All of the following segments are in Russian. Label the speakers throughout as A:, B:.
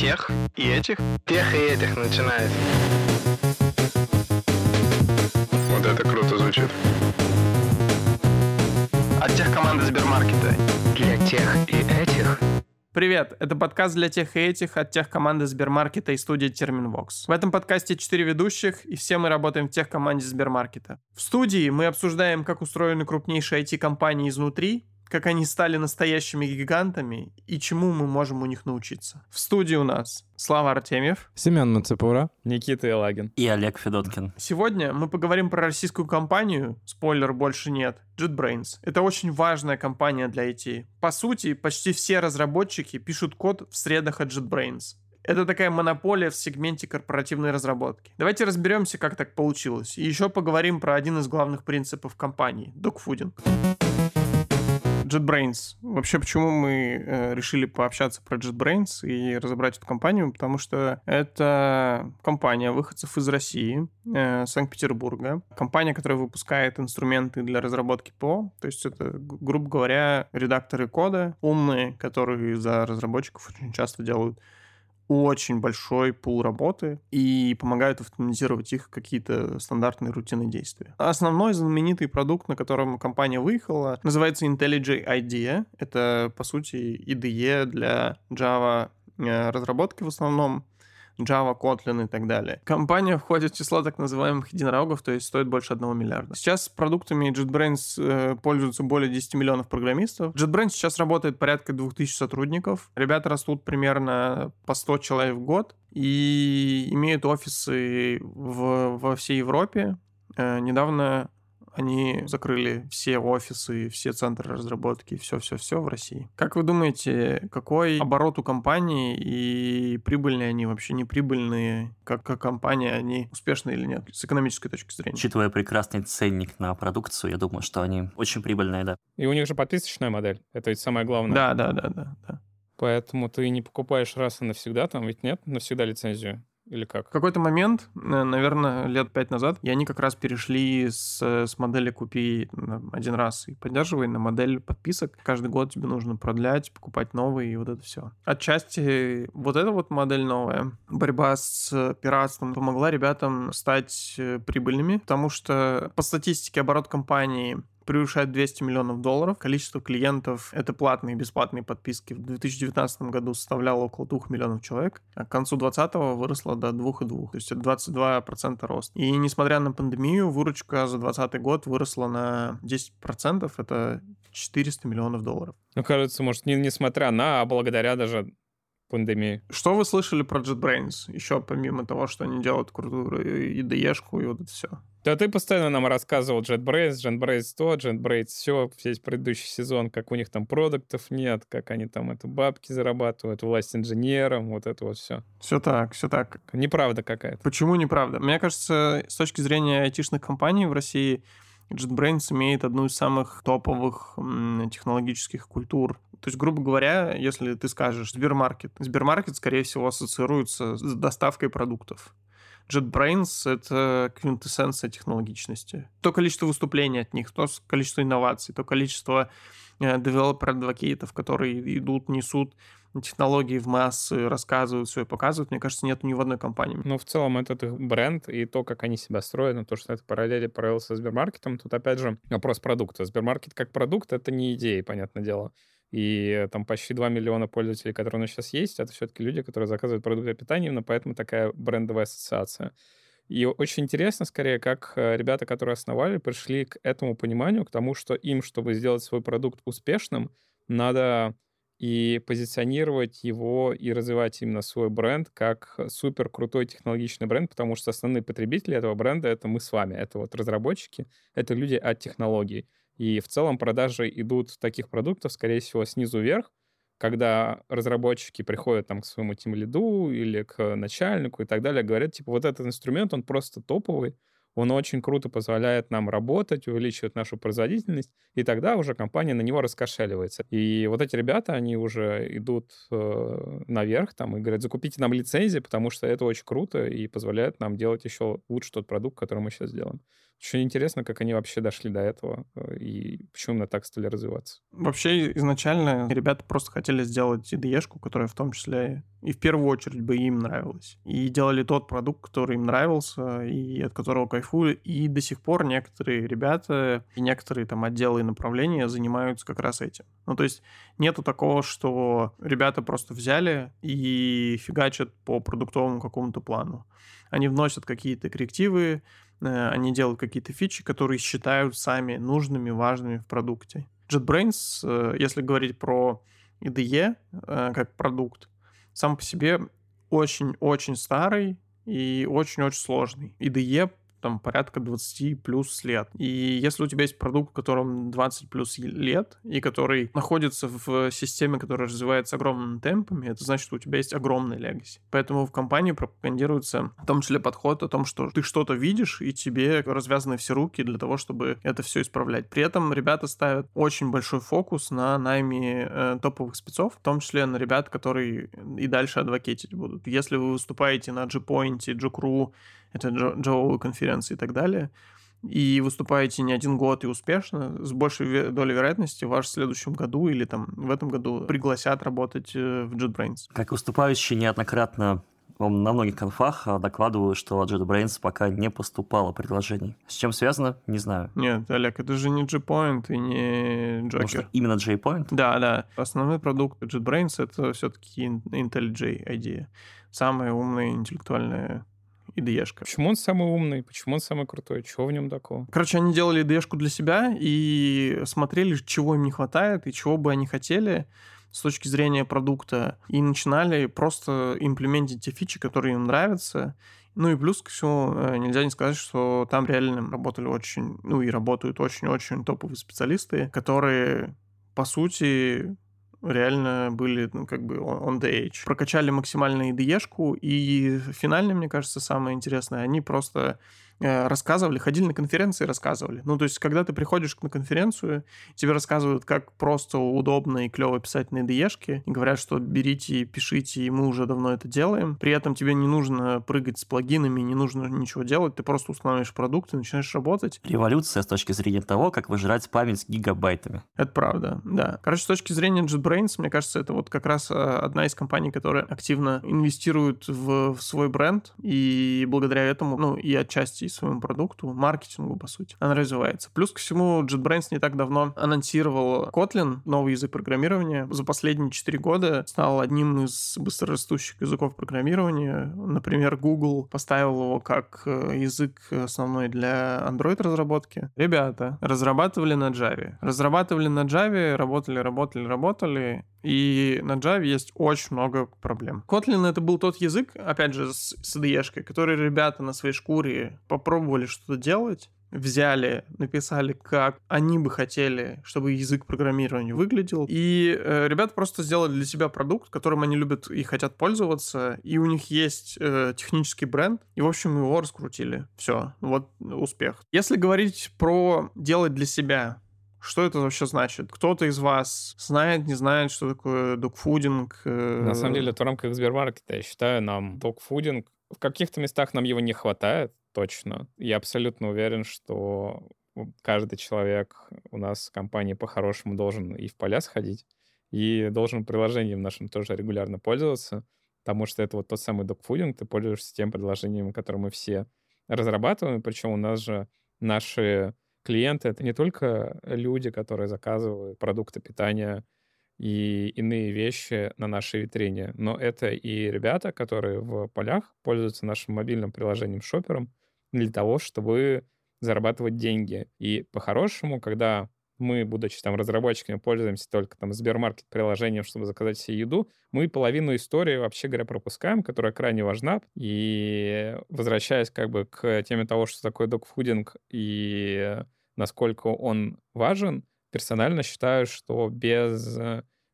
A: тех и этих? Тех и этих начинает.
B: Вот это круто звучит.
A: От тех команды Сбермаркета. Для тех и этих.
C: Привет, это подкаст для тех и этих от тех команды Сбермаркета и студии Терминвокс. В этом подкасте четыре ведущих, и все мы работаем в тех команде Сбермаркета. В студии мы обсуждаем, как устроены крупнейшие IT-компании изнутри, как они стали настоящими гигантами и чему мы можем у них научиться. В студии у нас Слава Артемьев.
D: Семен Мацепура.
E: Никита Елагин.
F: И Олег Федоткин.
C: Сегодня мы поговорим про российскую компанию, спойлер больше нет, JetBrains. Это очень важная компания для IT. По сути, почти все разработчики пишут код в средах от JetBrains. Это такая монополия в сегменте корпоративной разработки. Давайте разберемся, как так получилось. И еще поговорим про один из главных принципов компании – докфудинг. JetBrains. Вообще, почему мы э, решили пообщаться про JetBrains и разобрать эту компанию? Потому что это компания выходцев из России, э, Санкт-Петербурга. Компания, которая выпускает инструменты для разработки ПО. То есть это, грубо говоря, редакторы кода умные, которые за разработчиков очень часто делают очень большой пул работы и помогают автоматизировать их какие-то стандартные рутинные действия. Основной знаменитый продукт, на котором компания выехала, называется IntelliJ IDEA. Это, по сути, IDE для Java э, разработки в основном. Java, Kotlin и так далее. Компания входит в число так называемых единорогов, то есть стоит больше 1 миллиарда. Сейчас продуктами JetBrains э, пользуются более 10 миллионов программистов. JetBrains сейчас работает порядка 2000 сотрудников. Ребята растут примерно по 100 человек в год и имеют офисы в, во всей Европе. Э, недавно они закрыли все офисы, все центры разработки, все-все-все в России. Как вы думаете, какой оборот у компании и прибыльные они вообще, не прибыльные, как, как компания, они успешны или нет, с экономической точки зрения?
F: Учитывая прекрасный ценник на продукцию, я думаю, что они очень прибыльные, да.
E: И у них же подписочная модель, это ведь самое главное.
C: Да, да, да, да. да.
E: Поэтому ты не покупаешь раз и навсегда, там ведь нет навсегда лицензию. Или как?
C: В какой-то момент, наверное, лет пять назад, и они как раз перешли с, с модели «купи один раз и поддерживай» на модель подписок. Каждый год тебе нужно продлять, покупать новые и вот это все. Отчасти вот эта вот модель новая, борьба с пиратством, помогла ребятам стать э, прибыльными, потому что по статистике оборот компании превышает 200 миллионов долларов. Количество клиентов, это платные и бесплатные подписки, в 2019 году составляло около 2 миллионов человек, а к концу 2020 выросло до 2,2. То есть это 22% рост. И несмотря на пандемию, выручка за 2020 год выросла на 10%, это 400 миллионов долларов.
E: Ну, кажется, может, не несмотря на, а благодаря даже пандемии.
C: Что вы слышали про JetBrains? Еще помимо того, что они делают крутую IDE-шку и вот это все.
E: Да ты постоянно нам рассказывал JetBrains, JetBrains то, JetBrains все, весь предыдущий сезон, как у них там продуктов нет, как они там это бабки зарабатывают, власть инженерам, вот это вот все.
C: Все так, все так.
E: Неправда какая-то.
C: Почему неправда? Мне кажется, с точки зрения айтишных компаний в России JetBrains имеет одну из самых топовых технологических культур. То есть, грубо говоря, если ты скажешь Сбермаркет, Сбермаркет, скорее всего, ассоциируется с доставкой продуктов. JetBrains — это квинтэссенция технологичности. То количество выступлений от них, то количество инноваций, то количество developer advocate-ов, которые идут, несут технологии в массы, рассказывают все и показывают, мне кажется, нет ни в одной компании.
E: Ну, в целом, этот их бренд и то, как они себя строят, ну, то, что это параллели параллель со Сбермаркетом, тут, опять же, вопрос продукта. Сбермаркет как продукт — это не идеи, понятное дело. И там почти 2 миллиона пользователей, которые у нас сейчас есть, это все-таки люди, которые заказывают продукты питания, именно поэтому такая брендовая ассоциация. И очень интересно, скорее, как э, ребята, которые основали, пришли к этому пониманию, к тому, что им, чтобы сделать свой продукт успешным, надо и позиционировать его и развивать именно свой бренд как супер крутой технологичный бренд, потому что основные потребители этого бренда — это мы с вами, это вот разработчики, это люди от технологий. И в целом продажи идут таких продуктов, скорее всего, снизу вверх, когда разработчики приходят там к своему тим лиду или к начальнику и так далее, говорят, типа, вот этот инструмент, он просто топовый, он очень круто позволяет нам работать, увеличивает нашу производительность, и тогда уже компания на него раскошеливается. И вот эти ребята, они уже идут э, наверх там и говорят, закупите нам лицензии, потому что это очень круто и позволяет нам делать еще лучше тот продукт, который мы сейчас делаем. Очень интересно, как они вообще дошли до этого э, и почему именно так стали развиваться.
C: Вообще, изначально ребята просто хотели сделать IDE-шку, которая в том числе и в первую очередь бы им нравилась. И делали тот продукт, который им нравился, и от которого кайфуют. И до сих пор некоторые ребята и некоторые там отделы и направления занимаются как раз этим. Ну, то есть нету такого, что ребята просто взяли и фигачат по продуктовому какому-то плану. Они вносят какие-то коррективы, они делают какие-то фичи, которые считают сами нужными, важными в продукте. JetBrains, э, если говорить про IDE э, как продукт, сам по себе очень-очень старый и очень-очень сложный. IDE там порядка 20 плюс лет. И если у тебя есть продукт, которому 20 плюс лет, и который находится в системе, которая развивается огромными темпами, это значит, что у тебя есть огромный легаси. Поэтому в компании пропагандируется в том числе подход о том, что ты что-то видишь, и тебе развязаны все руки для того, чтобы это все исправлять. При этом ребята ставят очень большой фокус на найме э, топовых спецов, в том числе на ребят, которые и дальше адвокетить будут. Если вы выступаете на G-Point, G-Crew, это джавовые конференции и так далее, и выступаете не один год и успешно, с большей долей вероятности в следующем году или там в этом году пригласят работать э, в JetBrains.
F: Как выступающий неоднократно на многих конфах а, докладываю, что от JetBrains пока не поступало предложений. С чем связано, не знаю.
C: Нет, Олег, это же не G-Point и не Joker. Может,
F: именно J-Point?
C: Да, да. Основной продукт JetBrains — это все-таки IntelliJ IDEA. Самая умная интеллектуальная IDE-шка.
E: Почему он самый умный? Почему он самый крутой? Чего в нем такого?
C: Короче, они делали IDE-шку для себя и смотрели, чего им не хватает и чего бы они хотели с точки зрения продукта, и начинали просто имплементить те фичи, которые им нравятся. Ну и плюс ко всему, э, нельзя не сказать, что там реально работали очень, ну и работают очень-очень топовые специалисты, которые, по сути, реально были ну, как бы on the edge. Прокачали максимально IDE-шку, и финально, мне кажется, самое интересное, они просто рассказывали, ходили на конференции и рассказывали. Ну, то есть, когда ты приходишь на конференцию, тебе рассказывают, как просто удобно и клево писать на ide и говорят, что берите, пишите, и мы уже давно это делаем. При этом тебе не нужно прыгать с плагинами, не нужно ничего делать, ты просто устанавливаешь продукт и начинаешь работать.
F: Революция с точки зрения того, как выжирать память гигабайтами.
C: Это правда, да. Короче, с точки зрения JetBrains, мне кажется, это вот как раз э, одна из компаний, которая активно инвестирует в, в свой бренд, и благодаря этому, ну, и отчасти своему продукту, маркетингу, по сути. Она развивается. Плюс ко всему, JetBrains не так давно анонсировал Kotlin, новый язык программирования. За последние 4 года стал одним из быстрорастущих языков программирования. Например, Google поставил его как э, язык основной для Android-разработки. Ребята разрабатывали на Java. Разрабатывали на Java, работали, работали, работали, и на Java есть очень много проблем. Kotlin это был тот язык, опять же, с, с IDE, который ребята на своей шкуре попробовали что-то делать, взяли, написали, как они бы хотели, чтобы язык программирования выглядел. И э, ребята просто сделали для себя продукт, которым они любят и хотят пользоваться, и у них есть э, технический бренд, и, в общем, его раскрутили. Все, вот успех. Если говорить про делать для себя, что это вообще значит? Кто-то из вас знает, не знает, что такое докфудинг?
E: Э, На самом деле, это в рамках Сбермаркета, я считаю, нам докфудинг в каких-то местах нам его не хватает, точно. Я абсолютно уверен, что каждый человек у нас в компании по-хорошему должен и в поля сходить, и должен приложением нашим тоже регулярно пользоваться, потому что это вот тот самый докфудинг, ты пользуешься тем приложением, которое мы все разрабатываем, причем у нас же наши клиенты — это не только люди, которые заказывают продукты питания и иные вещи на нашей витрине, но это и ребята, которые в полях пользуются нашим мобильным приложением шопером для того, чтобы зарабатывать деньги. И по-хорошему, когда мы, будучи там разработчиками, пользуемся только там Сбермаркет приложением, чтобы заказать себе еду, мы половину истории, вообще говоря, пропускаем, которая крайне важна. И возвращаясь как бы к теме того, что такое докфудинг и насколько он важен, персонально считаю, что без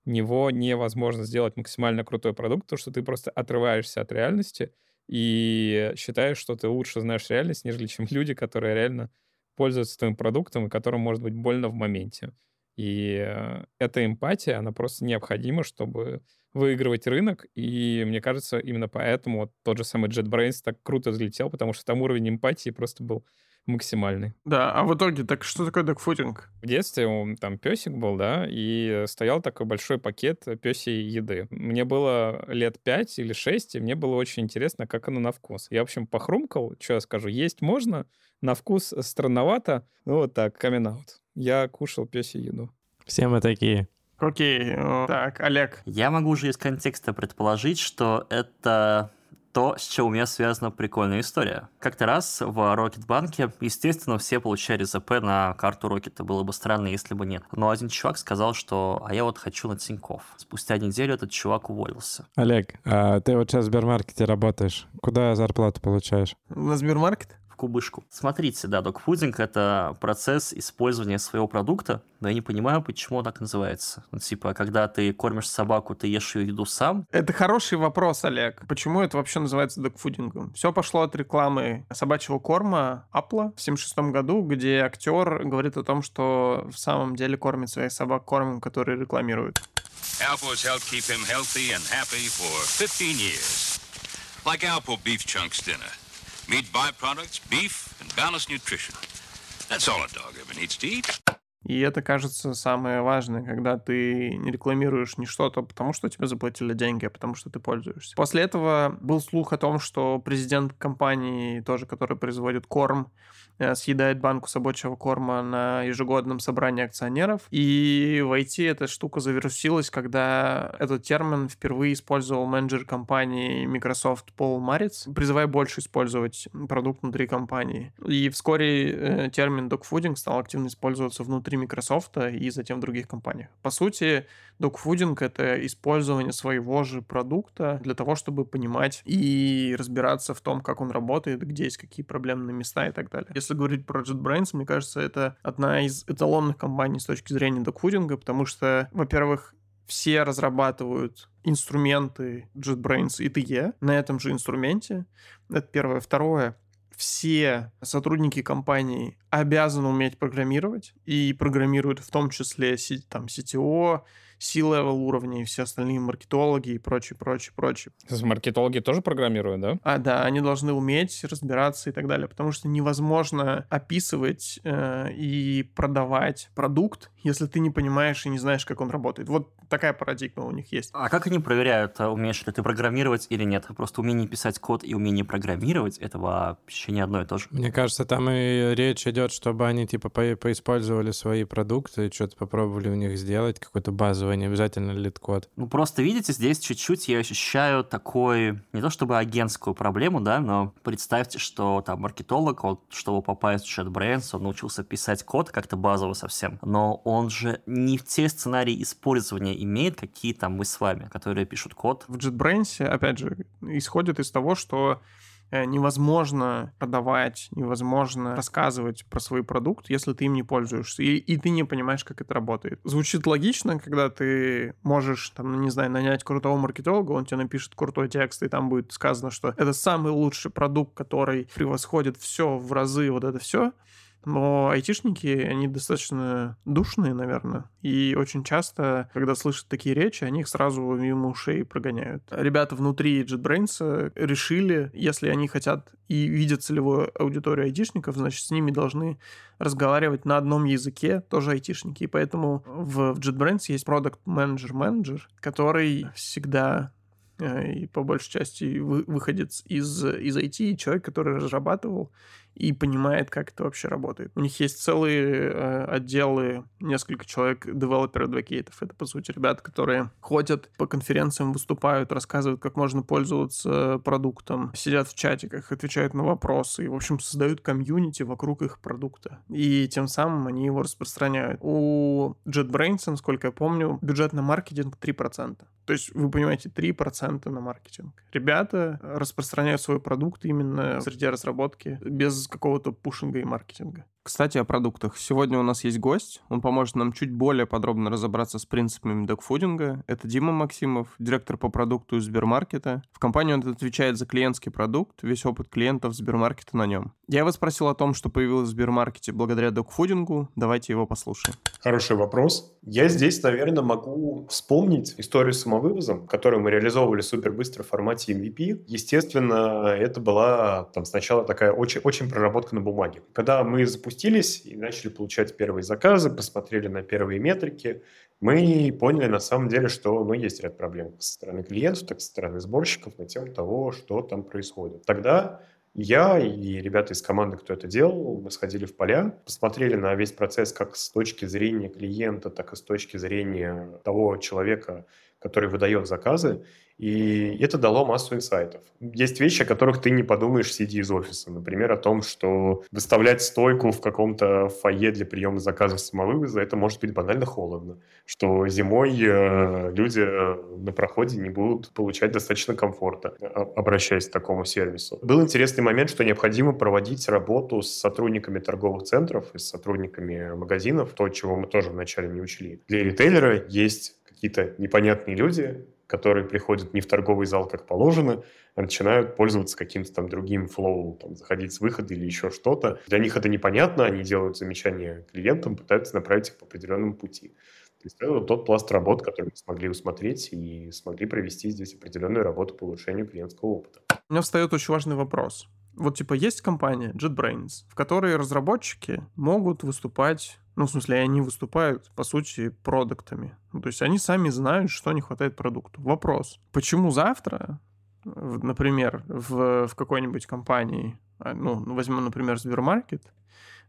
E: него невозможно сделать максимально крутой продукт, потому что ты просто отрываешься от реальности и считаешь, что ты лучше знаешь реальность, нежели чем люди, которые реально пользуются твоим продуктом и которым может быть больно в моменте. И э, эта эмпатия, она просто необходима, чтобы выигрывать рынок. И мне кажется, именно поэтому вот тот же самый JetBrains так круто взлетел, потому что там уровень эмпатии просто был максимальный.
C: Да, а в итоге, так что такое докфутинг?
E: В детстве он, там песик был, да, и стоял такой большой пакет песей еды. Мне было лет 5 или 6, и мне было очень интересно, как оно на вкус. Я, в общем, похрумкал, что я скажу, есть можно, на вкус странновато, ну вот так, камин Я кушал песей еду.
D: Все мы такие.
C: Окей, так, Олег.
F: Я могу уже из контекста предположить, что это то, с чем у меня связана прикольная история. Как-то раз в Рокетбанке, естественно, все получали ЗП на карту Рокета. Было бы странно, если бы нет. Но один чувак сказал, что «а я вот хочу на Тинькофф». Спустя неделю этот чувак уволился.
D: Олег, а ты вот сейчас в Сбермаркете работаешь. Куда зарплату получаешь?
C: На Сбермаркет?
F: Кубышку. Смотрите, да, докфудинг — это процесс использования своего продукта, но я не понимаю, почему он так называется. Ну, типа, когда ты кормишь собаку, ты ешь ее еду сам.
C: Это хороший вопрос, Олег. Почему это вообще называется докфудингом? Все пошло от рекламы собачьего корма Apple в 76 году, где актер говорит о том, что в самом деле кормит своих собак кормом, который рекламирует. Alpo's helped keep him healthy and happy for 15 years. Like Alpo beef chunks dinner. Meat byproducts, beef and balanced nutrition. That's all a dog ever needs to eat. И это, кажется, самое важное, когда ты не рекламируешь не что-то, потому что тебе заплатили деньги, а потому что ты пользуешься. После этого был слух о том, что президент компании, тоже, который производит корм, съедает банку собачьего корма на ежегодном собрании акционеров. И в IT эта штука завершилась, когда этот термин впервые использовал менеджер компании Microsoft Пол Марец, призывая больше использовать продукт внутри компании. И вскоре э, термин dogfooding стал активно использоваться внутри Microsoft и затем в других компаниях. По сути, dogfooding — это использование своего же продукта для того, чтобы понимать и разбираться в том, как он работает, где есть какие проблемные места и так далее если говорить про JetBrains, мне кажется, это одна из эталонных компаний с точки зрения докфудинга, потому что, во-первых, все разрабатывают инструменты JetBrains TE на этом же инструменте. Это первое. Второе. Все сотрудники компании обязаны уметь программировать и программируют в том числе там, CTO, C-level уровня и все остальные маркетологи и прочее, прочее, прочее.
E: Маркетологи тоже программируют, да?
C: А, да, они должны уметь разбираться и так далее, потому что невозможно описывать э, и продавать продукт, если ты не понимаешь и не знаешь, как он работает. Вот такая парадигма у них есть.
F: А как они проверяют, а, умеешь ли ты программировать или нет? Просто умение писать код и умение программировать — это вообще не одно и то же.
D: Мне кажется, там и речь идет, чтобы они типа по поиспользовали свои продукты, что-то попробовали у них сделать, какой-то базовый, не обязательно LeetCode.
F: Ну, просто видите, здесь чуть-чуть я ощущаю такой, не то чтобы агентскую проблему, да, но представьте, что там маркетолог, вот, чтобы попасть в JetBrains, он научился писать код как-то базово совсем, но он же не в те сценарии использования имеет, какие там мы с вами, которые пишут код.
C: В JetBrains, опять же, исходит из того, что э, невозможно продавать, невозможно рассказывать про свой продукт, если ты им не пользуешься, и, и ты не понимаешь, как это работает. Звучит логично, когда ты можешь, там, не знаю, нанять крутого маркетолога, он тебе напишет крутой текст, и там будет сказано, что это самый лучший продукт, который превосходит все в разы, вот это все, но айтишники, они достаточно душные, наверное. И очень часто, когда слышат такие речи, они их сразу мимо ушей прогоняют. Ребята внутри JetBrains решили, если они хотят и видят целевую аудиторию айтишников, значит, с ними должны разговаривать на одном языке, тоже айтишники. И поэтому в JetBrains есть продукт менеджер менеджер который всегда э, и по большей части выходец из, из IT, человек, который разрабатывал и понимает, как это вообще работает. У них есть целые э, отделы, несколько человек, developer advocate-ов. Это, по сути, ребята, которые ходят по конференциям, выступают, рассказывают, как можно пользоваться продуктом, сидят в чатиках, отвечают на вопросы и, в общем, создают комьюнити вокруг их продукта. И тем самым они его распространяют. У JetBrains, насколько я помню, бюджет на маркетинг 3%. То есть, вы понимаете, 3% на маркетинг. Ребята распространяют свой продукт именно среди разработки без какого-то пушинга и маркетинга. Кстати, о продуктах. Сегодня у нас есть гость. Он поможет нам чуть более подробно разобраться с принципами dogfooding-а. Это Дима Максимов, директор по продукту Сбермаркета. В компании он отвечает за клиентский продукт, весь опыт клиентов Сбермаркета на нем. Я его спросил о том, что появилось в Сбермаркете благодаря докфудингу. Давайте его послушаем.
G: Хороший вопрос. Я здесь, наверное, могу вспомнить историю с самовывозом, которую мы реализовывали супер быстро в формате MVP. Естественно, это была там сначала такая очень, очень проработка на бумаге. Когда мы запустились и начали получать первые заказы, посмотрели на первые метрики, мы поняли на самом деле, что ну, есть ряд проблем со стороны клиентов, так со стороны сборщиков на тему того, что там происходит. Тогда я и ребята из команды, кто это делал, мы сходили в поля, посмотрели на весь процесс как с точки зрения клиента, так и с точки зрения того человека, который выдает заказы, и это дало массу инсайтов. Есть вещи, о которых ты не подумаешь, сидя из офиса. Например, о том, что выставлять стойку в каком-то фойе для приема заказов самовывоза, это может быть банально холодно. Что зимой э, люди э, на проходе не будут получать достаточно комфорта, э, обращаясь к такому сервису. Был интересный момент, что необходимо проводить работу с сотрудниками торговых центров и с сотрудниками магазинов, то, чего мы тоже вначале не учли. Для ритейлера есть какие-то непонятные люди, которые приходят не в торговый зал, как положено, а начинают пользоваться каким-то там другим флоу, там, заходить с выхода или еще что-то. Для них это непонятно, они делают замечания клиентам, пытаются направить их по определенному пути. То есть это тот пласт работ, который мы смогли усмотреть и смогли провести здесь определенную работу по улучшению клиентского опыта.
C: У меня встает очень важный вопрос. Вот типа есть компания JetBrains, в которой разработчики могут выступать ну, в смысле, они выступают, по сути, продуктами. Ну, то есть они сами знают, что не хватает продукту. Вопрос. Почему завтра, например, в, в какой-нибудь компании, а, ну, возьмем, например, Сбермаркет,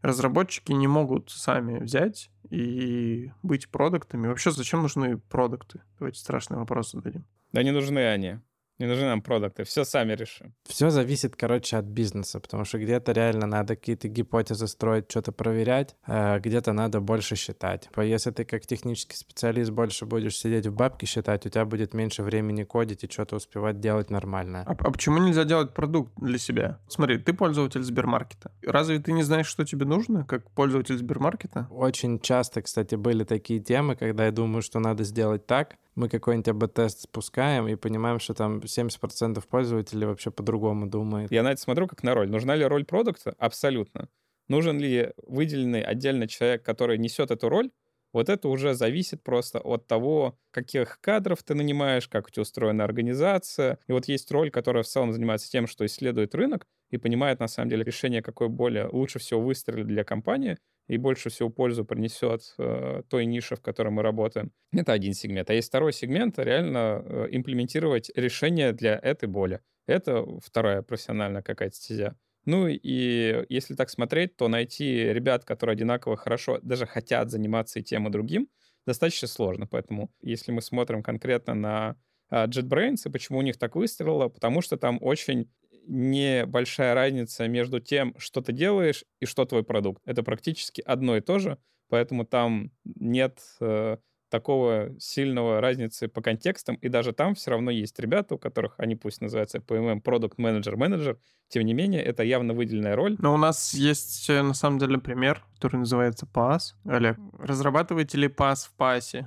C: разработчики не могут сами взять и быть продуктами. Вообще, зачем нужны продукты? Давайте страшный вопрос зададим.
E: Да не нужны они. Не нужны нам продукты, все сами решим.
D: Все зависит, короче, от бизнеса, потому что где-то реально надо какие-то гипотезы строить, что-то проверять, а где-то надо больше считать. Если ты как технический специалист больше будешь сидеть в бабке считать, у тебя будет меньше времени кодить и что-то успевать делать нормально.
C: А, а почему нельзя делать продукт для себя? Смотри, ты пользователь Сбермаркета. Разве ты не знаешь, что тебе нужно, как пользователь Сбермаркета?
D: Очень часто, кстати, были такие темы, когда я думаю, что надо сделать так, мы какой-нибудь АБ-тест спускаем и понимаем, что там 70% пользователей вообще по-другому думает.
E: Я на это смотрю как на роль. Нужна ли роль продукта? Абсолютно. Нужен ли выделенный отдельный человек, который несет эту роль? Вот это уже зависит просто от того, каких кадров ты нанимаешь, как у тебя устроена организация. И вот есть роль, которая в целом занимается тем, что исследует рынок и понимает, на самом деле, решение, какое более лучше всего выстрелит для компании и больше всего пользу принесет э, той нише, в которой мы работаем. Это один сегмент. А есть второй сегмент — реально э, имплементировать решение для этой боли. Это вторая профессиональная какая-то стезя. Ну и если так смотреть, то найти ребят, которые одинаково хорошо даже хотят заниматься и тем, и другим, достаточно сложно. Поэтому если мы смотрим конкретно на а, JetBrains и почему у них так выстрелило, потому что там очень небольшая разница между тем, что ты делаешь и что твой продукт. Это практически одно и то же, поэтому там нет э, такого сильного разницы по контекстам, и даже там все равно есть ребята, у которых они пусть называются PMM, Product Manager, Manager, тем не менее, это явно выделенная роль.
C: Но у нас есть, э, на самом деле, пример, который называется PAS. Олег, разрабатываете ли PAS в PAS?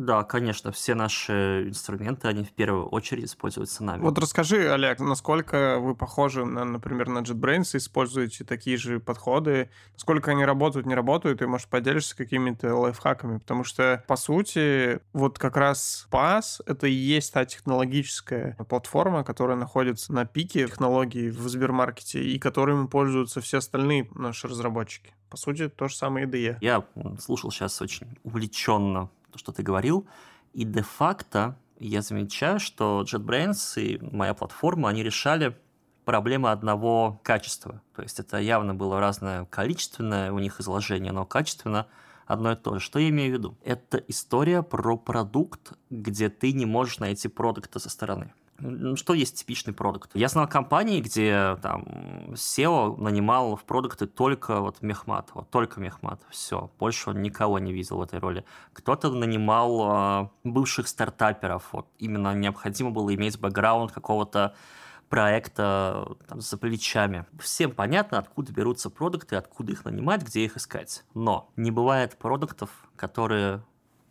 F: Да, конечно, все наши инструменты, они в первую очередь используются нами.
C: Вот расскажи, Олег, насколько вы похожи, на, например, на JetBrains, используете такие же подходы, насколько они работают, не работают, и, может, поделишься какими-то лайфхаками, потому что, по сути, вот как раз PaaS — это и есть та технологическая платформа, которая находится на пике технологий в Сбермаркете и которыми пользуются все остальные наши разработчики. По сути, то же самое IDE.
F: Я слушал сейчас очень увлеченно что ты говорил, и де-факто я замечаю, что JetBrains и моя платформа, они решали проблемы одного качества. То есть это явно было разное количественное у них изложение, но качественно одно и то же. Что я имею в виду? Это история про продукт, где ты не можешь найти продукта со стороны что есть типичный продукт? Я знал компании, где там SEO нанимал в продукты только вот Мехмат, вот только Мехмат, все, больше он никого не видел в этой роли. Кто-то нанимал э, бывших стартаперов, вот именно необходимо было иметь бэкграунд какого-то проекта там, за плечами. Всем понятно, откуда берутся продукты, откуда их нанимать, где их искать. Но не бывает продуктов, которые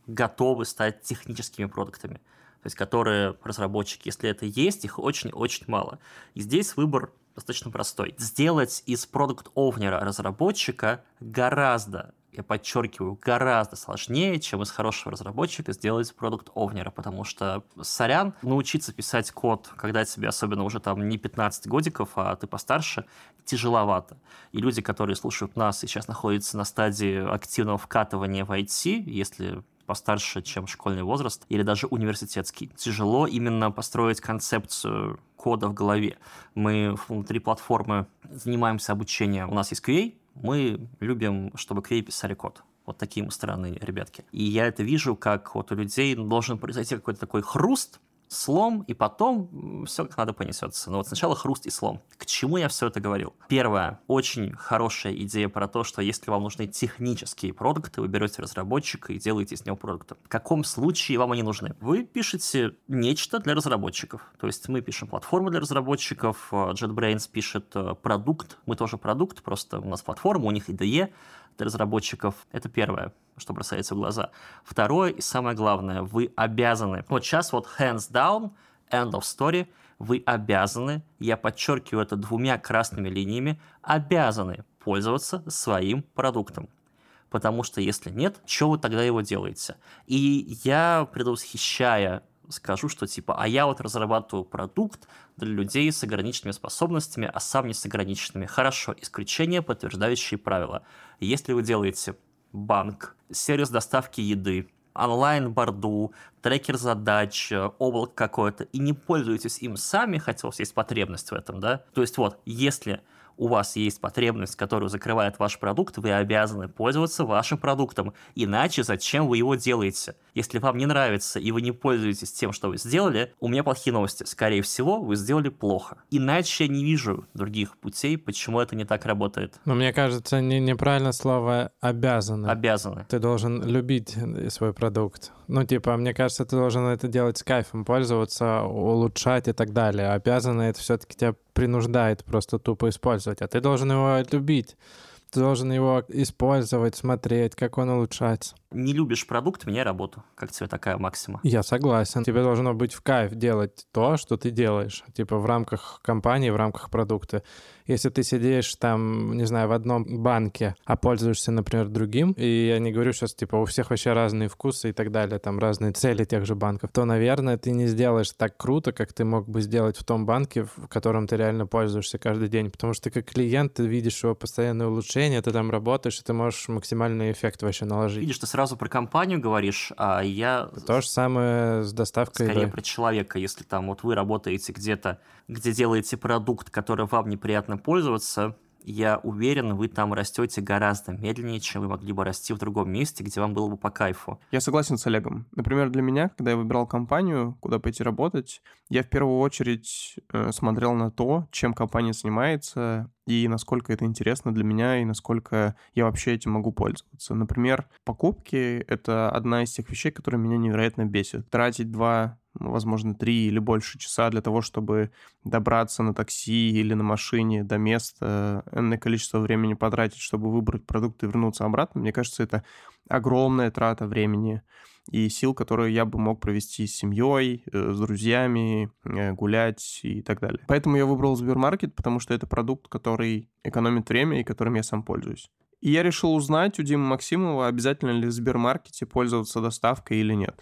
F: готовы стать техническими продуктами. То есть, которые разработчики, если это есть, их очень-очень мало. И здесь выбор достаточно простой. Сделать из продукт-овнера разработчика гораздо я подчеркиваю, гораздо сложнее, чем из хорошего разработчика сделать продукт овнера потому что, сорян, научиться писать код, когда тебе особенно уже там не 15 годиков, а ты постарше, тяжеловато. И люди, которые слушают нас и сейчас находятся на стадии активного вкатывания в IT, если постарше, чем школьный возраст, или даже университетский. Тяжело именно построить концепцию кода в голове. Мы внутри платформы занимаемся обучением. У нас есть QA, мы любим, чтобы QA писали код. Вот такие мы странные ребятки. И я это вижу, как вот у людей должен произойти какой-то такой хруст, слом, и потом все как надо понесется. Но вот сначала хруст и слом. К чему я все это говорил? Первое, очень хорошая идея про то, что если вам нужны технические продукты, вы берете разработчика и делаете из него продукты. В каком случае вам они нужны? Вы пишете нечто для разработчиков. То есть мы пишем платформу для разработчиков, JetBrains пишет э, продукт, мы тоже продукт, просто у нас платформа, у них IDE, для разработчиков. Это первое, что бросается в глаза. Второе и самое главное, вы обязаны. Вот сейчас вот hands down, end of story, вы обязаны, я подчеркиваю это двумя красными линиями, обязаны пользоваться своим продуктом. Потому что если нет, что вы тогда его делаете? И я, предвосхищая скажу, что типа, а я вот разрабатываю продукт для людей с ограниченными способностями, а сам не с ограниченными. Хорошо, исключение, подтверждающие правила. Если вы делаете банк, сервис доставки еды, онлайн-борду, трекер задач, облако какое-то, и не пользуетесь им сами, хотя у вас есть потребность в этом, да? То есть вот, если у вас есть потребность, которую закрывает ваш продукт, вы обязаны пользоваться вашим продуктом. Иначе зачем вы его делаете? Если вам не нравится и вы не пользуетесь тем, что вы сделали, у меня плохие новости. Скорее всего, вы сделали плохо. Иначе я не вижу других путей, почему это не так работает.
D: Но мне кажется, не, неправильно слово «обязаны».
F: Обязаны.
D: Ты должен любить свой продукт. Ну, типа, мне кажется, ты должен это делать с кайфом, пользоваться, улучшать и так далее. Обязаны это все-таки тебя принуждает просто тупо использовать, а ты должен его любить. Ты должен его использовать, смотреть, как он улучшается.
F: Не любишь продукт, меняй работу. Как тебе такая максима?
D: Я согласен. Тебе должно быть в кайф делать то, что ты делаешь. Типа в рамках компании, в рамках продукта. Если ты сидишь там, не знаю, в одном банке, а пользуешься, например, другим, и я не говорю сейчас, типа, у всех вообще разные вкусы и так далее, там разные цели тех же банков, то, наверное, ты не сделаешь так круто, как ты мог бы сделать в том банке, в котором ты реально пользуешься каждый день. Потому что ты как клиент, ты видишь его постоянное улучшение, ты там работаешь, и ты можешь максимальный эффект вообще наложить.
F: Видишь, ты сразу про компанию говоришь, а я...
D: То же самое с доставкой.
F: Скорее да. про человека, если там вот вы работаете где-то, где делаете продукт, который вам неприятно пользоваться, я уверен, вы там растете гораздо медленнее, чем вы могли бы расти в другом месте, где вам было бы по кайфу.
C: Я согласен с Олегом. Например, для меня, когда я выбирал компанию, куда пойти работать, я в первую очередь э, смотрел на то, чем компания занимается, и насколько это интересно для меня, и насколько я вообще этим могу пользоваться. Например, покупки — это одна из тех вещей, которые меня невероятно бесит. Тратить два возможно, три или больше часа для того, чтобы добраться на такси или на машине до места, энное количество времени потратить, чтобы выбрать продукт и вернуться обратно, мне кажется, это огромная трата времени и сил, которые я бы мог провести с семьей, э, с друзьями, э, гулять и так далее. Поэтому я выбрал Сбермаркет, потому что это продукт, который экономит время и которым я сам пользуюсь. И я решил узнать у Димы Максимова, обязательно ли в Сбермаркете пользоваться доставкой или нет.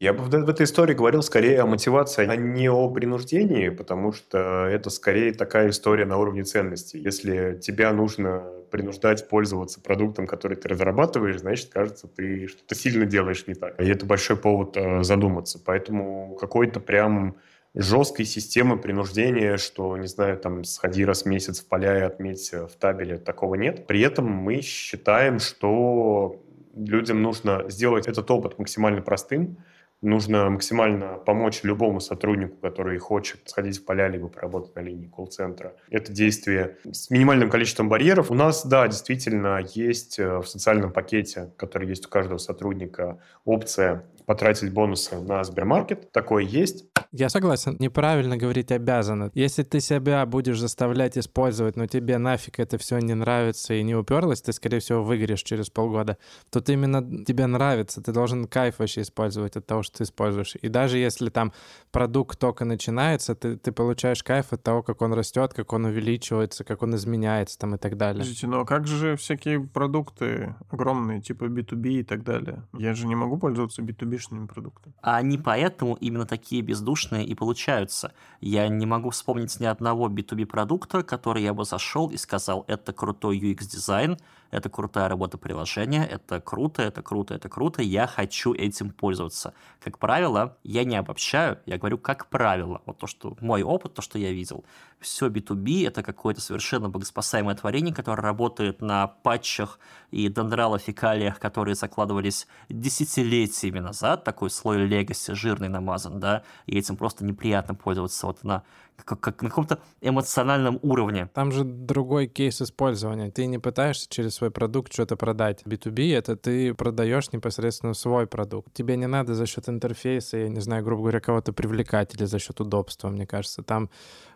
G: Я бы в этой истории говорил скорее о мотивации, а не о принуждении, потому что это скорее такая история на уровне ценностей. Если тебя нужно принуждать пользоваться продуктом, который ты разрабатываешь, значит, кажется, ты что-то сильно делаешь не так. И это большой повод э, задуматься. Поэтому какой-то прям жесткой системы принуждения, что, не знаю, там, сходи раз в месяц в поля и отметь в табеле, такого нет. При этом мы считаем, что людям нужно сделать этот опыт максимально простым, Нужно максимально помочь любому сотруднику, который хочет сходить в поля либо поработать на линии колл-центра. Это действие с минимальным количеством барьеров. У нас, да, действительно есть э, в социальном пакете, который есть у каждого сотрудника, опция потратить бонусы на Сбермаркет. Такое есть.
D: Я согласен, неправильно говорить обязаны. Если ты себя будешь заставлять использовать, но тебе нафиг это все не нравится и не уперлось, ты, скорее всего, выгоришь через полгода. Тут именно тебе нравится, ты должен кайф вообще использовать от того, что ты используешь. И даже если там продукт только начинается, ты, ты получаешь кайф от того, как он растет, как он увеличивается, как он изменяется там и так далее.
C: Подождите, ну а как же всякие продукты огромные, типа B2B и так далее? Я же не могу пользоваться B2B-шными продуктами.
F: А они поэтому именно такие бездушные и получаются. Я не могу вспомнить ни одного B2B продукта, который я бы зашел и сказал, это крутой UX-дизайн, это крутая работа приложения, это круто, это круто, это круто, я хочу этим пользоваться. Как правило, я не обобщаю, я говорю как правило. Вот то, что мой опыт, то, что я видел. Все B2B — это какое-то совершенно богоспасаемое творение, которое работает на патчах и дендралофекалиях, которые закладывались десятилетиями назад, такой слой легаси жирный намазан, да, и этим просто неприятно пользоваться вот на как, как на каком-то эмоциональном уровне.
D: Там же другой кейс использования. Ты не пытаешься через свой продукт что-то продать. B2B — это ты продаешь непосредственно свой продукт. Тебе не надо за счет интерфейса, я не знаю, грубо говоря, кого-то привлекать или за счет удобства, мне кажется. Там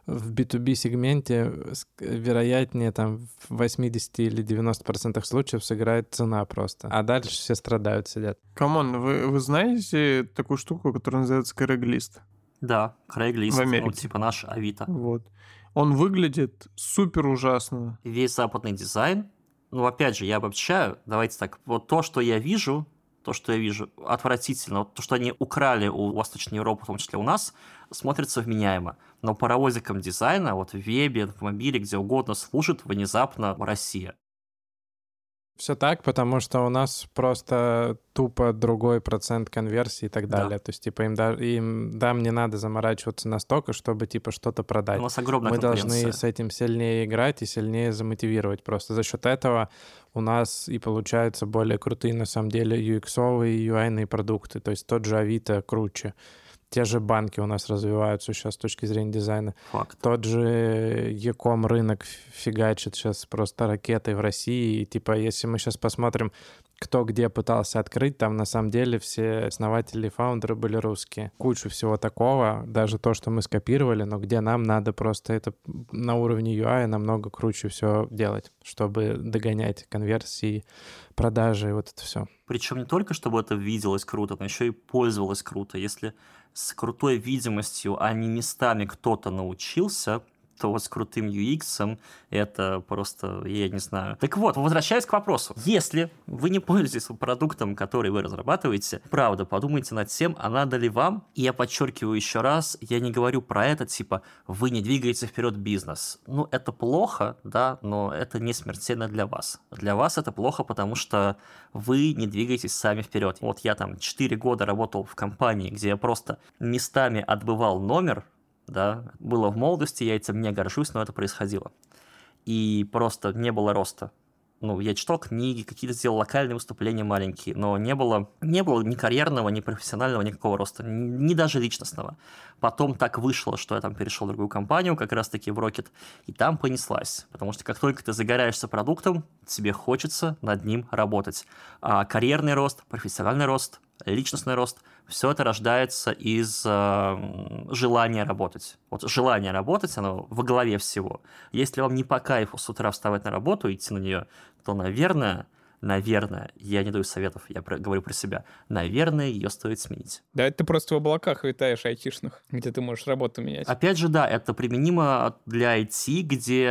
D: в B2B сегменте вероятнее там в 80 или 90% случаев сыграет цена просто. А дальше все страдают, сидят.
C: Come on, вы, вы знаете такую штуку, которая называется Craigslist?
F: Да, Craigslist,
C: В Америке.
F: ну, типа наш Авито.
C: Вот. Он выглядит супер ужасно.
F: Весь западный дизайн, ну, опять же, я обобщаю, давайте так, вот то, что я вижу, то, что я вижу, отвратительно. Вот то, что они украли у Восточной Европы, в том числе у нас, смотрится вменяемо. Но паровозиком дизайна, вот в вебе, в мобиле, где угодно служит внезапно Россия.
D: Все так, потому что у нас просто тупо другой процент конверсии и так
F: Да.
D: далее. То есть, типа, им, да, им да, мне надо заморачиваться настолько, чтобы, типа, что-то продать.
F: У нас огромная
D: Мы должны с этим сильнее играть и сильнее замотивировать. Просто за счет этого у нас и получаются более крутые, на самом деле, UX-овые и UI-ные продукты. То есть тот же Авито круче. Те же банки у нас развиваются сейчас с точки зрения дизайна.
F: Факт.
D: Тот же Яком рынок фигачит сейчас просто ракетой в России. И, типа, если мы сейчас посмотрим, кто где пытался открыть, там на самом деле все основатели и фаундеры были русские. Кучу всего такого, даже то, что мы скопировали, но где нам надо просто это на уровне UI намного круче все делать, чтобы догонять конверсии, продажи и вот это все.
F: Причем не только, чтобы это виделось круто, но еще и пользовалось круто. Если с крутой видимостью, а не местами кто-то научился, то с крутым UX это просто, я не знаю. Так вот, возвращаясь к вопросу. Если вы не пользуетесь продуктом, который вы разрабатываете, правда, подумайте над тем, а надо ли вам. И я подчеркиваю еще раз, я не говорю про это, типа, вы не двигаете вперед бизнес. Ну, это плохо, да, но это не смертельно для вас. Для вас это плохо, потому что вы не двигаетесь сами вперед. Вот я там 4 года работал в компании, где я просто местами отбывал номер, да, было в молодости, я этим не горжусь, но это происходило. И просто не было роста. Ну, я читал книги, какие-то сделал локальные выступления маленькие, но не было, не было ни карьерного, ни профессионального никакого роста, ни, ни даже личностного. Потом так вышло, что я там перешел в другую компанию, как раз-таки в Rocket, и там понеслась. Потому что как только ты загораешься продуктом, тебе хочется над ним работать. А карьерный рост, профессиональный рост, личностный рост, все это рождается из э, желания работать. Вот желание работать, оно во главе всего. Если вам не по кайфу с утра вставать на работу и идти на нее, то, наверное, наверное, я не даю советов, я про- говорю про себя, наверное, ее стоит сменить.
E: Да, это ты просто в облаках витаешь айтишных, где ты можешь работу менять.
F: Опять же, да, это применимо для IT, где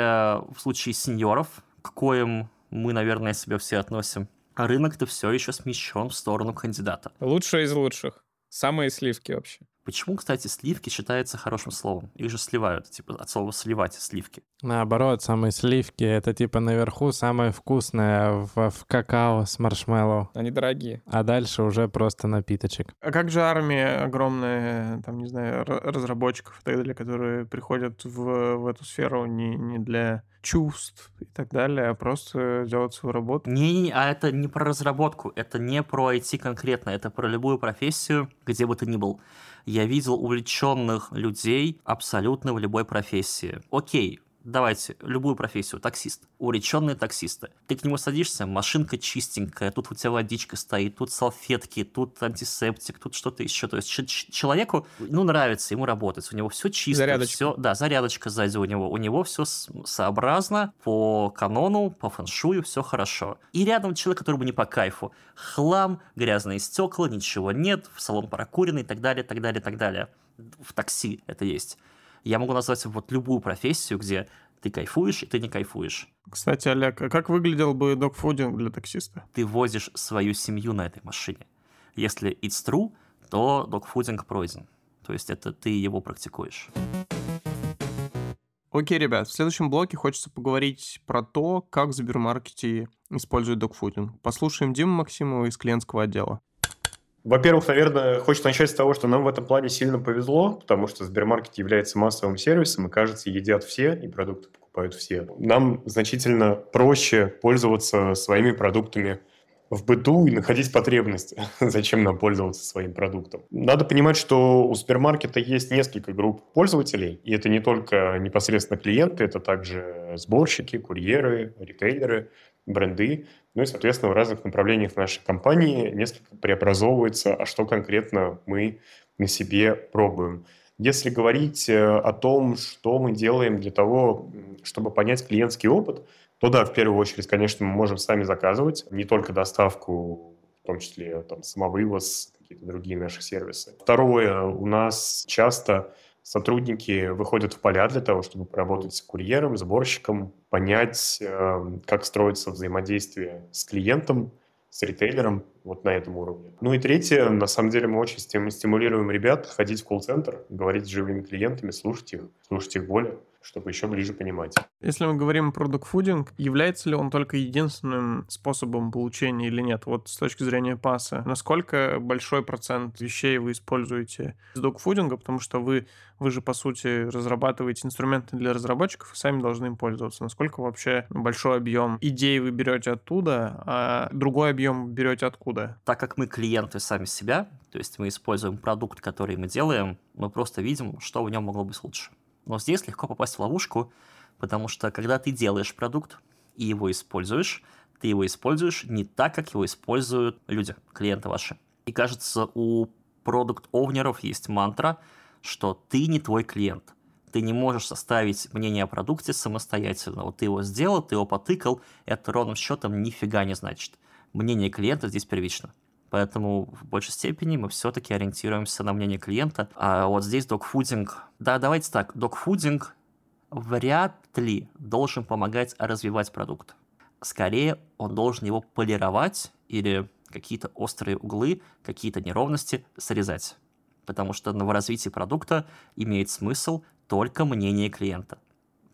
F: в случае сеньоров, к коим мы, наверное, себя все относим, рынок-то все еще смещен в сторону кандидата.
E: Лучшие из лучших. Самые сливки вообще.
F: Почему, кстати, сливки считается хорошим словом? Их же сливают, типа от слова сливать сливки.
D: Наоборот, самые сливки — это типа наверху самое вкусное в, в какао с маршмеллоу.
E: Они дорогие.
D: А дальше уже просто напиточек.
C: А как же армия огромная, там, не знаю, разработчиков и так далее, которые приходят в, в эту сферу не, не для чувств и так далее, а просто делать свою работу?
F: Не, а это не про разработку, это не про IT конкретно, это про любую профессию, где бы ты ни был. Я видел увлеченных людей абсолютно в любой профессии. Окей, давайте, любую профессию, таксист, уреченные таксисты. Ты к нему садишься, машинка чистенькая, тут у тебя водичка стоит, тут салфетки, тут антисептик, тут что-то еще. То есть человеку, ну, нравится ему работать, у него все чисто, зарядочка. все, да, зарядочка сзади у него, у него все сообразно, по канону, по фэншую, все хорошо. И рядом человек, который бы не по кайфу. Хлам, грязные стекла, ничего нет, в салон прокуренный и так далее, так далее, так далее. В такси это есть. Я могу назвать вот любую профессию, где ты кайфуешь и ты не кайфуешь.
C: Кстати, Олег, а как выглядел бы докфудинг для таксиста?
F: Ты возишь свою семью на этой машине. Если it's true, то докфудинг пройден. То есть это ты его практикуешь.
C: Окей, ребят, в следующем блоке хочется поговорить про то, как в Сбермаркете используют докфудинг. Послушаем Диму Максимова из клиентского отдела.
G: Во-первых, наверное, хочется начать с того, что нам в этом плане сильно повезло, потому что Сбермаркет является массовым сервисом, и, кажется, едят все, и продукты покупают все. Нам значительно проще пользоваться своими продуктами в быту и находить потребности. Зачем нам пользоваться своим продуктом? Надо понимать, что у супермаркета есть несколько групп пользователей, и это не только непосредственно клиенты, это также сборщики, курьеры, ритейлеры, бренды. Ну и, соответственно, в разных направлениях нашей компании несколько преобразовывается, а что конкретно мы на себе пробуем. Если говорить э, о том, что мы делаем для того, чтобы понять клиентский опыт, то да, в первую очередь, конечно, мы можем сами заказывать не только доставку, в том числе там, самовывоз, какие-то другие наши сервисы. Второе, у нас часто сотрудники выходят в поля для того, чтобы поработать с курьером, сборщиком, понять, эм, как строится взаимодействие с клиентом, с ритейлером вот на этом уровне. Ну и третье, на самом деле мы очень стимулируем ребят ходить в колл-центр, говорить с живыми клиентами, слушать их, слушать их боли чтобы еще ближе понимать.
C: Если мы говорим про докфудинг, является ли он только единственным способом получения или нет? Вот с точки зрения паса, насколько большой процент вещей вы используете с докфудинга, потому что вы, вы же, по сути, разрабатываете инструменты для разработчиков и сами должны им пользоваться. Насколько вообще большой объем идей вы берете оттуда, а другой объем берете откуда?
F: Так как мы клиенты сами себя, то есть мы используем продукт, который мы делаем, мы просто видим, что в нем могло быть лучше. Но здесь легко попасть в ловушку, потому что когда ты делаешь продукт и его используешь, ты его используешь не так, как его используют люди, клиенты ваши. И кажется, у продукт-овнеров есть мантра, что ты не твой клиент. Ты не можешь составить мнение о продукте самостоятельно. Вот ты его сделал, ты его потыкал, это ровным счетом нифига не значит. Мнение клиента здесь первично. Поэтому в большей степени мы все-таки ориентируемся на мнение клиента. А вот здесь докфудинг... Да, давайте так, докфудинг вряд ли должен помогать развивать продукт. Скорее, он должен его полировать или какие-то острые углы, какие-то неровности срезать. Потому что на развитии продукта имеет смысл только мнение клиента.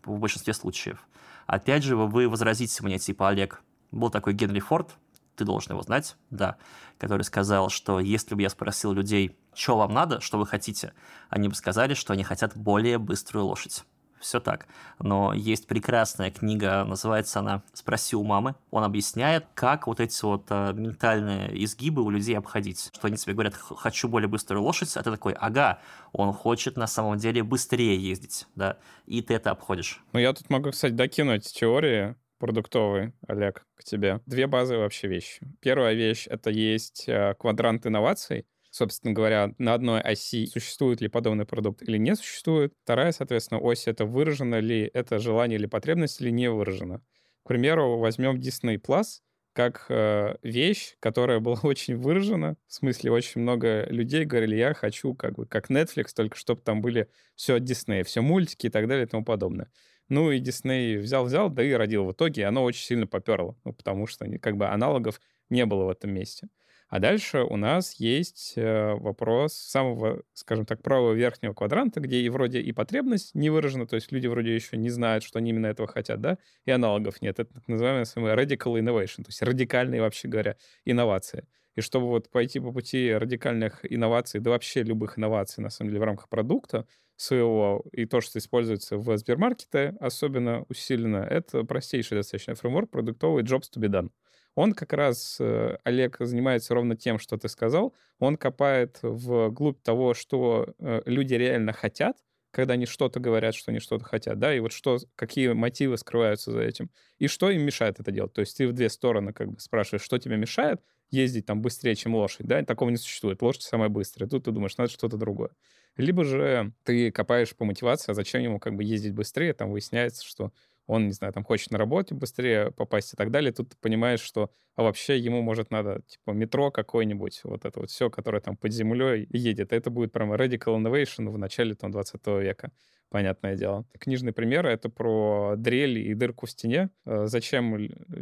F: В большинстве случаев. Опять же, вы возразите мне, типа, Олег, был такой Генри Форд, ты должен его знать, да, который сказал, что если бы я спросил людей, что вам надо, что вы хотите, они бы сказали, что они хотят более быструю лошадь. Все так. Но есть прекрасная книга, называется она «Спроси у мамы». Он объясняет, как вот эти вот а, ментальные изгибы у людей обходить. Что они тебе говорят «хочу более быструю лошадь», а ты такой «ага, он хочет на самом деле быстрее ездить», да, и ты это обходишь.
E: Ну, я тут могу, кстати, докинуть теории продуктовый, Олег, к тебе. Две базовые вообще вещи. Первая вещь — это есть э, квадрант инноваций, собственно говоря, на одной оси существует ли подобный продукт или не существует. Вторая, соответственно, ось — это выражено ли это желание или потребность или не выражено. К примеру, возьмем Disney Plus как э, вещь, которая была очень выражена. В смысле, очень много людей говорили, я хочу как бы как Netflix, только чтобы там были все от Disney, все мультики и так далее и тому подобное. Ну и Дисней взял-взял, да и родил в итоге, оно очень сильно поперло, ну, потому что как бы аналогов не было в этом месте. А дальше у нас есть э, вопрос самого, скажем так, правого верхнего квадранта, где и вроде и потребность не выражена, то есть люди вроде еще не знают, что они именно этого хотят, да, и аналогов нет. Это так называемая radical innovation, то есть радикальные, вообще говоря, инновации. И чтобы вот пойти по пути радикальных инноваций, да вообще любых инноваций, на самом деле, в рамках продукта, своего и то, что используется в Сбермаркете, особенно усиленно, это простейший достаточно фреймворк продуктовый Jobs to be done. Он как раз, э, Олег, занимается ровно тем, что ты сказал. Он копает в глубь того, что э, люди реально хотят, когда они что-то говорят, что они что-то хотят, да, и вот что, какие мотивы скрываются за этим, и что им мешает это делать. То есть ты в две стороны как бы спрашиваешь, что тебе мешает ездить там быстрее, чем лошадь, да, такого не существует. Лошадь самая быстрая. Тут ты думаешь, надо что-то другое. Либо же ты копаешь по мотивации, а зачем ему как бы ездить быстрее, там выясняется, что он, не знаю, там хочет на работе быстрее попасть и так далее, тут ты понимаешь, что а вообще ему, может, надо, типа, метро какое-нибудь, вот это вот все, которое там под землей едет. Это будет прямо radical innovation в начале там 20 века, понятное дело. Книжный пример — это про дрель и дырку в стене. Э, зачем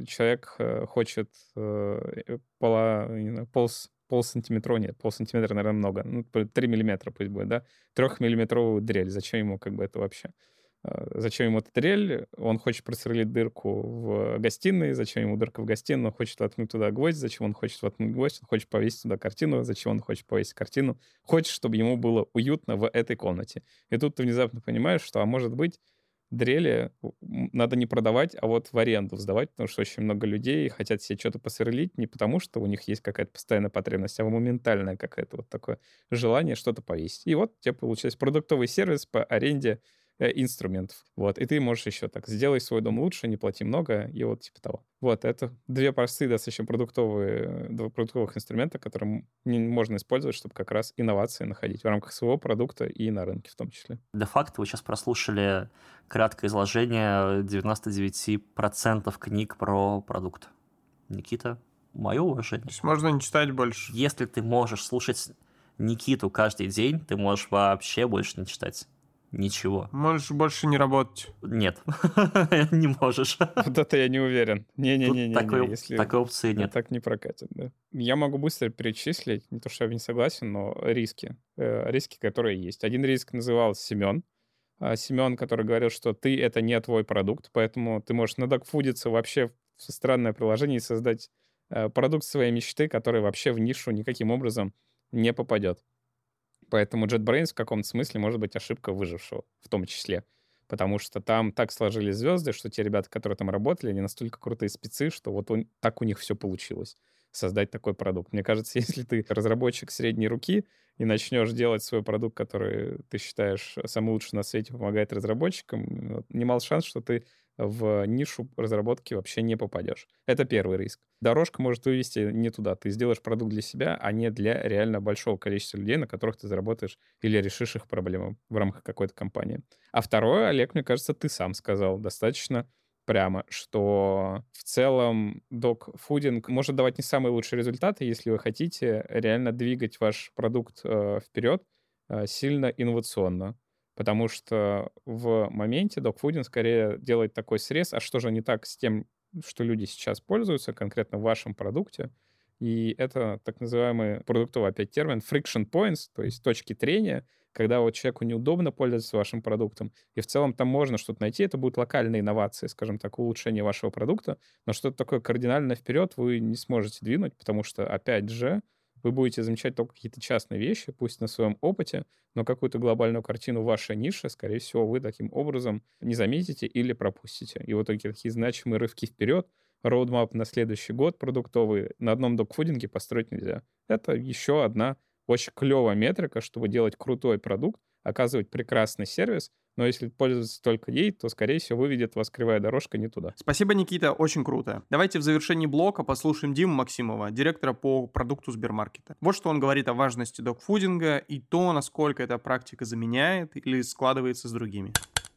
E: человек э, хочет э, пола, пол, пол сантиметра, нет, пол сантиметра, наверное, много, ну, 3 миллиметра пусть будет, да, трехмиллиметровую дрель, зачем ему как бы это вообще? А, зачем ему эта дрель, он хочет просверлить дырку в гостиной, зачем ему дырка в гостиной, он хочет воткнуть туда гвоздь, зачем он хочет воткнуть гвоздь, он хочет повесить туда картину, зачем он хочет повесить картину, хочет, чтобы ему было уютно в этой комнате. И тут ты внезапно понимаешь, что, а может быть, дрели надо не продавать, а вот в аренду сдавать, потому что очень много людей хотят себе что-то посверлить не потому, что у них есть какая-то постоянная потребность, а моментальная какая-то вот такое желание что-то повесить. И вот у тебя получается продуктовый сервис по аренде инструментов. Вот, и ты можешь еще так, сделай свой дом лучше, не плати много, и вот типа того. Вот, это две простые достаточно продуктовые, два продуктовых инструмента, которые можно использовать, чтобы как раз инновации находить в рамках своего продукта и на рынке в том числе.
F: Де-факто вы сейчас прослушали краткое изложение 99% книг про продукт. Никита, мое уважение. То
C: есть можно не читать больше.
F: Если ты можешь слушать Никиту каждый день, ты можешь вообще больше не читать. Ничего.
C: Можешь больше не работать.
F: Нет, не можешь.
E: Вот это я не уверен. Не-не-не.
F: Такой, если такой опции нет.
E: Так не прокатит, да. Я могу быстро перечислить, не то что я не согласен, но риски. Э, риски, которые есть. Один риск назывался Семен. А Семен, который говорил, что ты — это не твой продукт, поэтому ты можешь надокфудиться вообще в странное приложение и создать э, продукт своей мечты, который вообще в нишу никаким образом не попадет. Поэтому JetBrains в каком-то смысле может быть ошибка выжившего в том числе. Потому что там так сложились звезды, что те ребята, которые там работали, они настолько крутые спецы, что вот он, так у них все получилось создать такой продукт. Мне кажется, если ты разработчик средней руки и начнешь делать свой продукт, который ты считаешь самый лучший на свете, помогает разработчикам, немал шанс, что ты в нишу разработки вообще не попадешь. Это первый риск. Дорожка может вывести не туда. Ты сделаешь продукт для себя, а не для реально большого количества людей, на которых ты заработаешь или решишь их проблемы в рамках какой-то компании. А второе, Олег, мне кажется, ты сам сказал достаточно прямо, что в целом док-фудинг может давать не самые лучшие результаты, если вы хотите реально двигать ваш продукт э, вперед э, сильно инновационно потому что в моменте докфудинг скорее делает такой срез, а что же не так с тем, что люди сейчас пользуются конкретно в вашем продукте, и это так называемый продуктовый опять термин friction points, то есть точки трения, когда вот человеку неудобно пользоваться вашим продуктом, и в целом там можно что-то найти, это будут локальные инновации, скажем так, улучшение вашего продукта, но что-то такое кардинально вперед вы не сможете двинуть, потому что, опять же, вы будете замечать только какие-то частные вещи, пусть на своем опыте, но какую-то глобальную картину вашей ниши, скорее всего, вы таким образом не заметите или пропустите. И вот такие, такие значимые рывки вперед, роудмап на следующий год продуктовый на одном докфудинге построить нельзя. Это еще одна очень клевая метрика, чтобы делать крутой продукт, оказывать прекрасный сервис, но если пользоваться только ей, то, скорее всего, выведет вас кривая дорожка не туда.
C: Спасибо, Никита, очень круто. Давайте в завершении блока послушаем Диму Максимова, директора по продукту Сбермаркета. Вот что он говорит о важности докфудинга и то, насколько эта практика заменяет или складывается с другими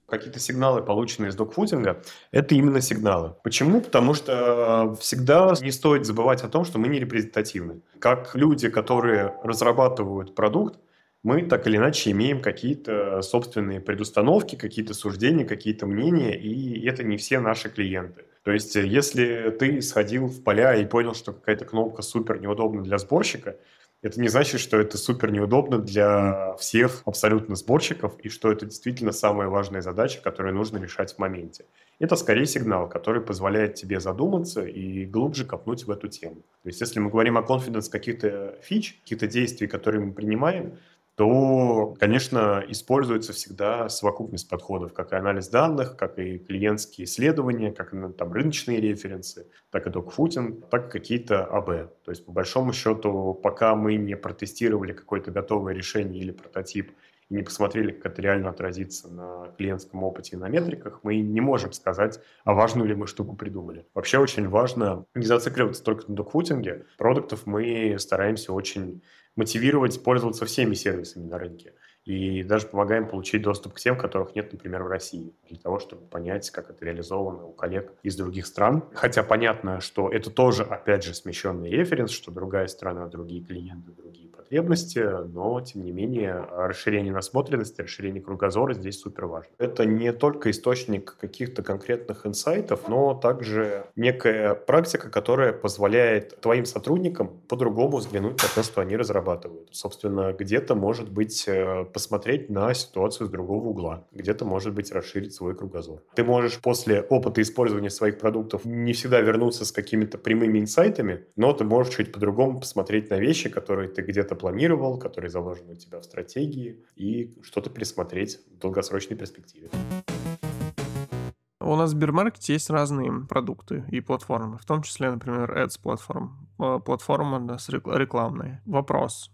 G: какие-то сигналы, полученные из докфудинга, это именно сигналы. Почему? Потому что всегда не стоит забывать о том, что мы не репрезентативны. Как люди, которые разрабатывают продукт, мы так или иначе имеем какие-то собственные предустановки, какие-то суждения, какие-то мнения, и это не все наши клиенты. То есть, если ты сходил в поля и понял, что какая-то кнопка супер неудобна для сборщика, это не значит, что это супер неудобно для всех абсолютно сборщиков, и что это действительно самая важная задача, которую нужно решать в моменте. Это скорее сигнал, который позволяет тебе задуматься и глубже копнуть в эту тему. То есть, если мы говорим о confidence каких-то фич, каких-то действий, которые мы принимаем, то, конечно, используется всегда совокупность подходов, как и анализ данных, как и клиентские исследования, как и ну, там, рыночные референсы, так и докфутинг, так и какие-то АБ. То есть, по большому счету, пока мы не протестировали какое-то готовое решение или прототип и не посмотрели, как это реально отразится на клиентском опыте и на метриках, мы не можем сказать, а важную ли мы штуку придумали. Вообще очень важно не зацикливаться только на докфутинге. Продуктов мы стараемся очень мотивировать пользоваться всеми сервисами на рынке и даже помогаем получить доступ к тем, которых нет, например, в России, для того, чтобы понять, как это реализовано у коллег из других стран. Хотя понятно, что это тоже, опять же, смещенный референс, что другая страна, другие клиенты, другие потребности, но, тем не менее, расширение насмотренности, расширение кругозора здесь супер важно. Это не только источник каких-то конкретных инсайтов, но также некая практика, которая позволяет твоим сотрудникам по-другому взглянуть на то, что они разрабатывают. Собственно, где-то, может быть, э, посмотреть на ситуацию с другого угла. Где-то, может быть, расширить свой кругозор. Ты можешь после опыта использования своих продуктов не всегда вернуться с какими-то прямыми инсайтами, но ты можешь чуть по-другому посмотреть на вещи, которые ты где-то планировал, которые заложены у тебя в стратегии, и что-то пересмотреть в долгосрочной перспективе.
C: У нас в Сбермаркете есть разные продукты и платформы, в том числе, например, Ads платформ, э, платформа да, рекламная. Вопрос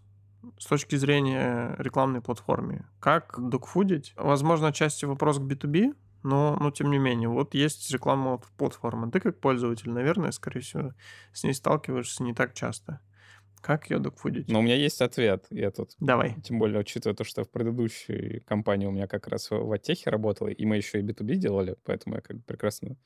C: с точки зрения рекламной платформы. Как докфудить? Возможно, отчасти вопрос к B2B, но, но тем не менее, вот есть рекламная платформа. Ты как пользователь, наверное, скорее всего, с ней сталкиваешься не так часто. Как ее докфудить?
E: Но у меня есть ответ. Я тут...
C: Давай.
E: Тем более, учитывая то, что в предыдущей компании у меня как раз в, Оттехе работало, и мы еще и B2B делали, поэтому я как бы прекрасно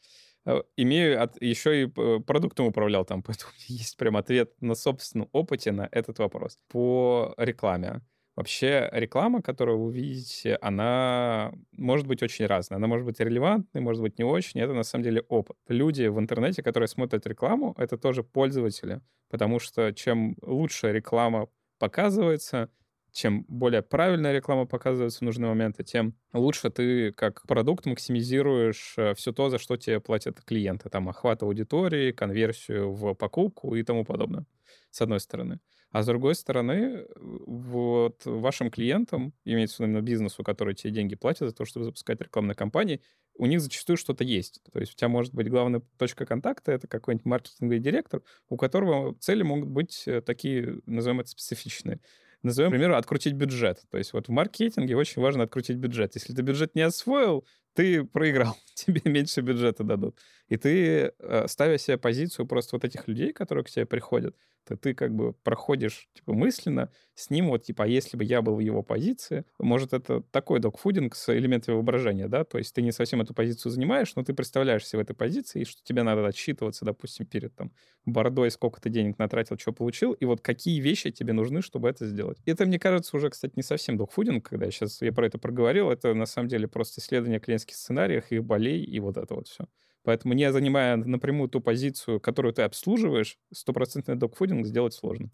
E: Э, имею от, еще и продуктом управлял там, поэтому есть прям ответ на собственном опыте на этот вопрос. По рекламе. Вообще реклама, которую вы видите, она может быть очень разная. Она может быть релевантной, может быть не очень. Это на самом деле опыт. Люди в интернете, которые смотрят рекламу, это тоже пользователи. Потому что чем лучше реклама показывается, чем более правильная реклама показывается в нужные моменты, тем лучше ты как продукт максимизируешь э, все то, за что тебе платят клиенты. Там охват аудитории, конверсию в покупку и тому подобное, с одной стороны. А с другой стороны, вот вашим клиентам, имеется в виду именно бизнесу, который тебе деньги платит за то, чтобы запускать рекламные кампании, у них зачастую что-то есть. То есть у тебя может быть главная точка контакта, это какой-нибудь маркетинговый директор, у которого цели могут быть э, такие, назовем это, специфичные назовем, к примеру, открутить бюджет. То есть вот в маркетинге очень важно открутить бюджет. Если ты бюджет не освоил, ты проиграл, тебе меньше бюджета дадут. И ты, э, ставя себе позицию просто вот этих людей, которые к тебе приходят, то ты как бы проходишь типа мысленно с ним вот типа, а если бы я был в его позиции, может это такой докфудинг с элементами воображения, да, то есть ты не совсем эту позицию занимаешь, но ты представляешь себе в этой позиции, и что тебе надо отчитываться, допустим, перед там бордой, сколько ты денег натратил, что получил, и вот какие вещи тебе нужны, чтобы это сделать. Это, мне кажется, уже, кстати, не совсем докфудинг, когда я сейчас я про это проговорил, это на самом деле просто исследование клиентских сценариев, их болей и вот это вот все. Поэтому не занимая напрямую ту позицию, которую ты обслуживаешь, стопроцентный докфудинг сделать сложно.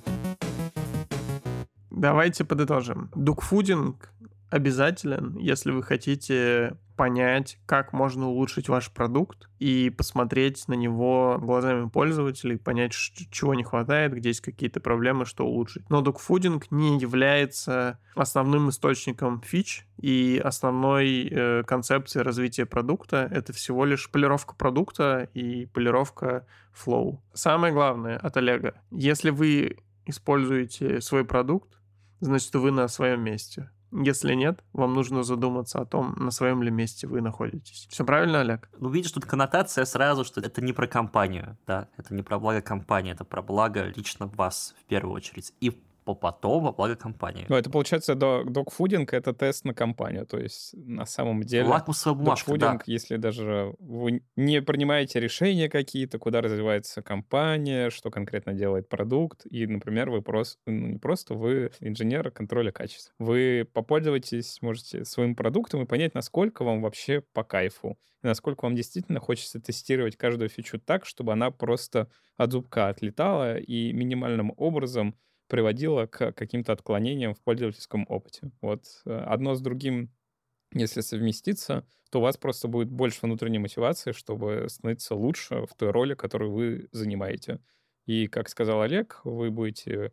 C: Давайте подытожим. Докфудинг обязателен, если вы хотите понять, как можно улучшить ваш продукт и посмотреть на него глазами пользователей, понять, чего не хватает, где есть какие-то проблемы, что улучшить. Но докфудинг не является основным источником фич и основной э, концепцией развития продукта. Это всего лишь полировка продукта и полировка флоу. Самое главное от Олега. Если вы используете свой продукт, значит, вы на своем месте если нет, вам нужно задуматься о том, на своем ли месте вы находитесь. Все правильно, Олег?
F: Ну, видишь, тут коннотация сразу, что это не про компанию, да, это не про благо компании, это про благо лично вас в первую очередь. И потом во благо компании.
E: Ну, это получается докфудинг — это тест на компанию, то есть на самом деле...
F: Лакмусовая бумажка,
E: докфудинг, да. если даже вы не принимаете решения какие-то, куда развивается компания, что конкретно делает продукт, и, например, вы просто, ну, не просто, вы инженер контроля качества. Вы попользуетесь, можете своим продуктом и понять, насколько вам вообще по кайфу, и насколько вам действительно хочется тестировать каждую фичу так, чтобы она просто от зубка отлетала и минимальным образом приводило к каким-то отклонениям в пользовательском опыте. Вот э, одно с другим, если совместиться, то у вас просто будет больше внутренней мотивации, чтобы становиться лучше в той роли, которую вы занимаете. И, как сказал Олег, вы будете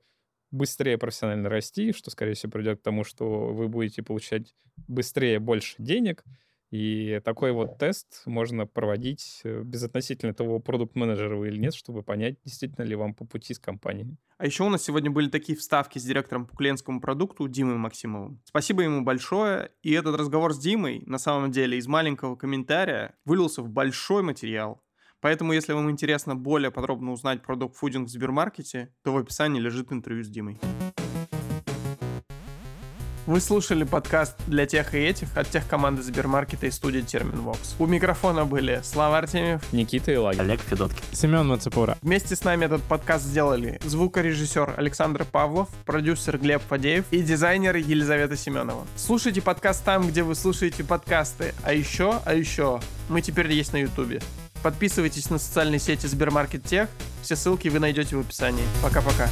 E: быстрее профессионально расти, что, скорее всего, придет к тому, что вы будете получать быстрее больше денег, И такой вот тест можно проводить э, безотносительно того, продукт-менеджера вы или нет, чтобы понять, действительно ли вам по пути с компанией.
C: А еще у нас сегодня были такие вставки с директором по клиентскому продукту Димой Максимовым. Спасибо ему большое. И этот разговор с Димой, на самом деле, из маленького комментария вылился в большой материал. Поэтому, если вам интересно более подробно узнать про докфудинг в Сбермаркете, то в описании лежит интервью с Димой. Вы слушали подкаст для тех и этих от тех команды Сбермаркета и студии Терминвокс. У микрофона были Слава Артемьев,
E: Никита и Лаги.
F: Олег Федоткин.
D: Семен Мацепура.
C: Вместе с нами этот подкаст сделали звукорежиссер Александр Павлов, продюсер Глеб Фадеев и дизайнер Елизавета Семенова. Слушайте подкаст там, где вы слушаете подкасты. А еще, а еще, мы теперь есть на Ютубе. Подписывайтесь на социальные сети Сбермаркет Тех. Все ссылки вы найдете в описании. Пока-пока.